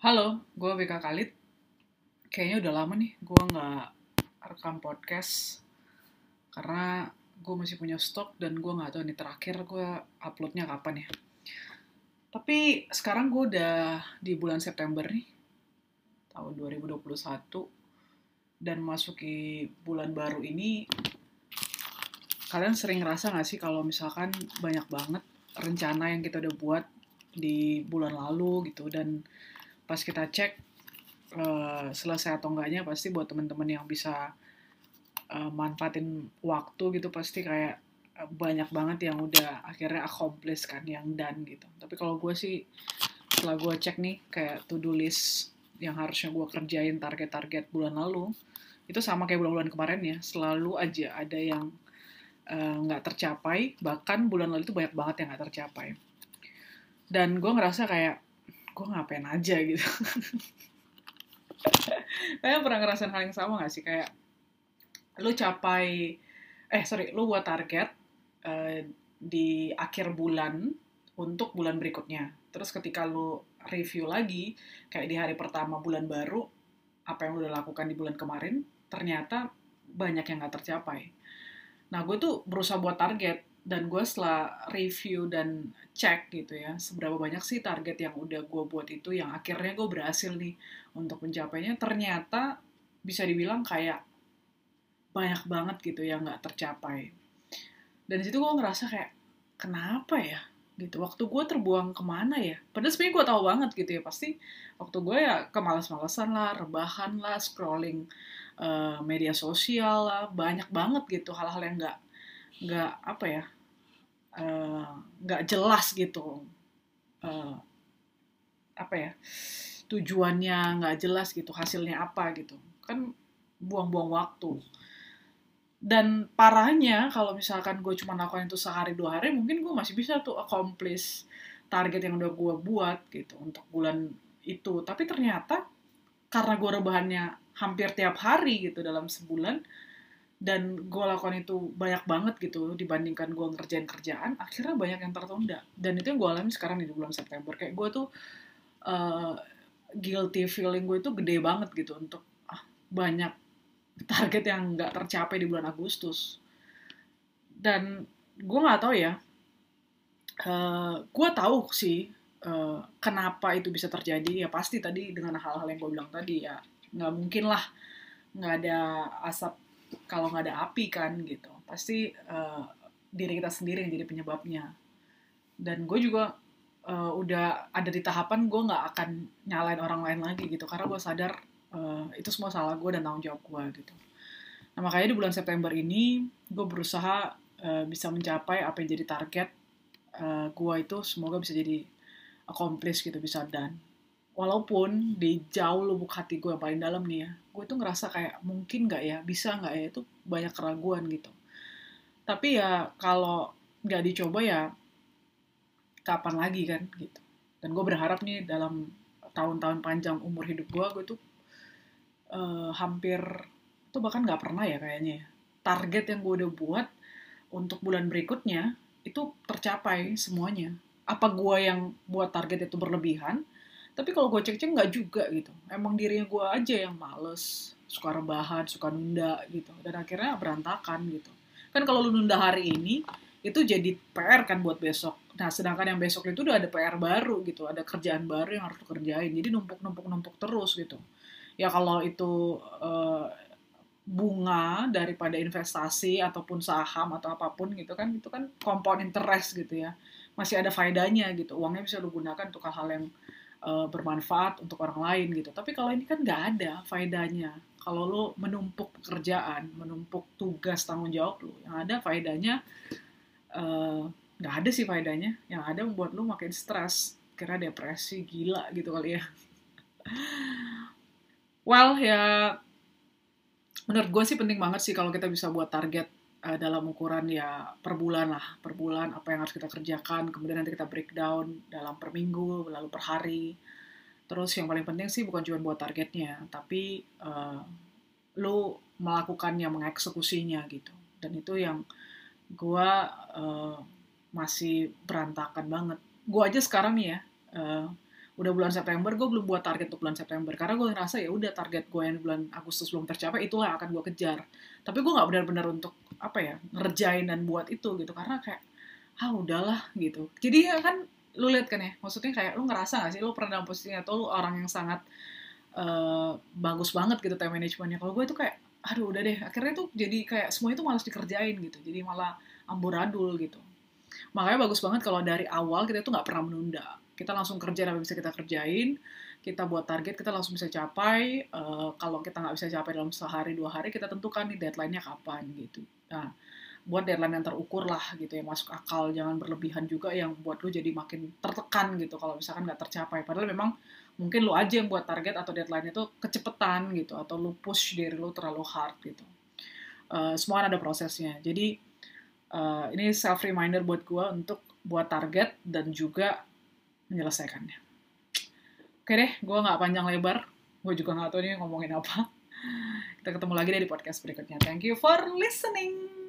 Halo, gue BK Khalid. Kayaknya udah lama nih gue nggak rekam podcast karena gue masih punya stok dan gue nggak tahu nih terakhir gue uploadnya kapan ya. Tapi sekarang gue udah di bulan September nih, tahun 2021 dan masuki bulan baru ini kalian sering ngerasa gak sih kalau misalkan banyak banget rencana yang kita udah buat di bulan lalu gitu dan pas kita cek uh, selesai atau enggaknya pasti buat teman-teman yang bisa uh, manfaatin waktu gitu pasti kayak uh, banyak banget yang udah akhirnya accomplish kan yang done gitu. Tapi kalau gue sih setelah gue cek nih kayak to do list yang harusnya gue kerjain target-target bulan lalu itu sama kayak bulan-bulan kemarin ya selalu aja ada yang nggak uh, tercapai bahkan bulan lalu itu banyak banget yang nggak tercapai. Dan gue ngerasa kayak gue ngapain aja gitu. Kayak pernah ngerasain hal yang sama gak sih? Kayak lu capai eh sorry lu buat target uh, di akhir bulan untuk bulan berikutnya. Terus ketika lu review lagi kayak di hari pertama bulan baru apa yang lu udah lakukan di bulan kemarin ternyata banyak yang gak tercapai. Nah, gue tuh berusaha buat target dan gue setelah review dan cek gitu ya, seberapa banyak sih target yang udah gue buat itu yang akhirnya gue berhasil nih untuk mencapainya. Ternyata bisa dibilang kayak banyak banget gitu yang nggak tercapai. Dan di situ gue ngerasa kayak, kenapa ya? gitu waktu gue terbuang ke mana ya padahal sebenarnya gue tahu banget gitu ya pasti waktu gue ya kemalas-malasan lah rebahan lah scrolling uh, media sosial lah banyak banget gitu hal-hal yang nggak nggak apa ya nggak uh, jelas gitu. Uh, apa ya tujuannya nggak jelas gitu hasilnya apa gitu. Kan buang-buang waktu. Dan parahnya kalau misalkan gue cuma lakukan itu sehari dua hari mungkin gue masih bisa tuh accomplish target yang udah gue buat gitu untuk bulan itu. Tapi ternyata karena gue rebahannya hampir tiap hari gitu dalam sebulan dan gue lakukan itu banyak banget gitu dibandingkan gue ngerjain kerjaan akhirnya banyak yang tertunda. Dan itu yang gue alami sekarang di bulan September. Kayak gue tuh uh, guilty feeling gue itu gede banget gitu untuk ah, banyak target yang nggak tercapai di bulan Agustus. Dan gue nggak tahu ya uh, gue tahu sih uh, kenapa itu bisa terjadi. Ya pasti tadi dengan hal-hal yang gue bilang tadi ya nggak mungkin lah nggak ada asap kalau nggak ada api kan gitu. Pasti uh, diri kita sendiri yang jadi penyebabnya. Dan gue juga uh, udah ada di tahapan gue nggak akan nyalain orang lain lagi gitu. Karena gue sadar uh, itu semua salah gue dan tanggung jawab gue gitu. Nah makanya di bulan September ini gue berusaha uh, bisa mencapai apa yang jadi target uh, gue itu semoga bisa jadi accomplish gitu bisa dan walaupun di jauh lubuk hati gue yang paling dalam nih ya gue tuh ngerasa kayak mungkin nggak ya bisa nggak ya itu banyak keraguan gitu. Tapi ya kalau nggak dicoba ya kapan lagi kan gitu. Dan gue berharap nih dalam tahun-tahun panjang umur hidup gue gue tuh uh, hampir itu bahkan nggak pernah ya kayaknya ya. target yang gue udah buat untuk bulan berikutnya itu tercapai semuanya. Apa gue yang buat target itu berlebihan tapi kalau gue cek-cek nggak juga gitu. Emang dirinya gue aja yang males suka rebahan suka nunda gitu. Dan akhirnya berantakan gitu. Kan kalau lu nunda hari ini itu jadi PR kan buat besok. Nah sedangkan yang besok itu udah ada PR baru gitu. Ada kerjaan baru yang harus kerjain. Jadi numpuk numpuk numpuk terus gitu. Ya kalau itu uh, bunga daripada investasi ataupun saham atau apa pun gitu kan itu kan compound interest gitu ya. Masih ada faedahnya gitu. Uangnya bisa lu gunakan untuk hal-hal yang uh, bermanfaat untuk orang lain gitu. Tapi kalau ini kan nggak ada faedahnya. Kalau lu menumpuk pekerjaan menumpuk tugas tanggung jawab lu yang ada faedahnya eh, nggak uh, ada sih faedahnya. Yang ada membuat lu makin stres kira depresi gila gitu kali ya. Well ya menurut gue sih penting banget sih kalau kita bisa buat target uh, dalam ukuran ya per bulan lah per bulan apa yang harus kita kerjakan kemudian nanti kita breakdown dalam per minggu lalu per hari. Terus yang paling penting sih bukan cuma buat targetnya tapi uh, lu melakukannya mengeksekusinya gitu. Dan itu yang gue uh, masih berantakan banget. Gue aja sekarang nih ya uh, udah bulan September gue belum buat target untuk bulan September. Karena gue ngerasa ya udah target gue yang bulan Agustus belum tercapai itulah yang akan gue kejar. Tapi gue nggak benar-benar untuk apa ya ngerjain dan buat itu gitu. Karena kayak ah udahlah gitu. Jadi ya kan lu lihat kan ya maksudnya kayak lu ngerasa gak sih lu pernah dalam posisi atau lu orang yang sangat uh, bagus banget gitu time managementnya. Kalau gue itu kayak aduh udah deh akhirnya tuh jadi kayak semua itu malas dikerjain gitu. Jadi malah amburadul gitu. Makanya bagus banget kalau dari awal kita tuh nggak pernah menunda. Kita langsung kerja apa bisa kita kerjain kita buat target kita langsung bisa capai uh, kalau kita nggak bisa capai dalam sehari dua hari kita tentukan nih deadline-nya kapan gitu. Nah buat deadline yang terukur lah gitu ya masuk akal jangan berlebihan juga yang buat lu jadi makin tertekan gitu kalau misalkan nggak tercapai. Padahal memang mungkin lu aja yang buat target atau deadline itu kecepetan gitu atau lu push diri lu terlalu hard gitu. Uh, semua ada prosesnya. Jadi uh, ini self reminder buat gue untuk buat target dan juga menyelesaikannya. Oke deh, gue nggak panjang lebar. Gue juga nggak tahu nih ngomongin apa. Kita ketemu lagi deh di podcast berikutnya. Thank you for listening.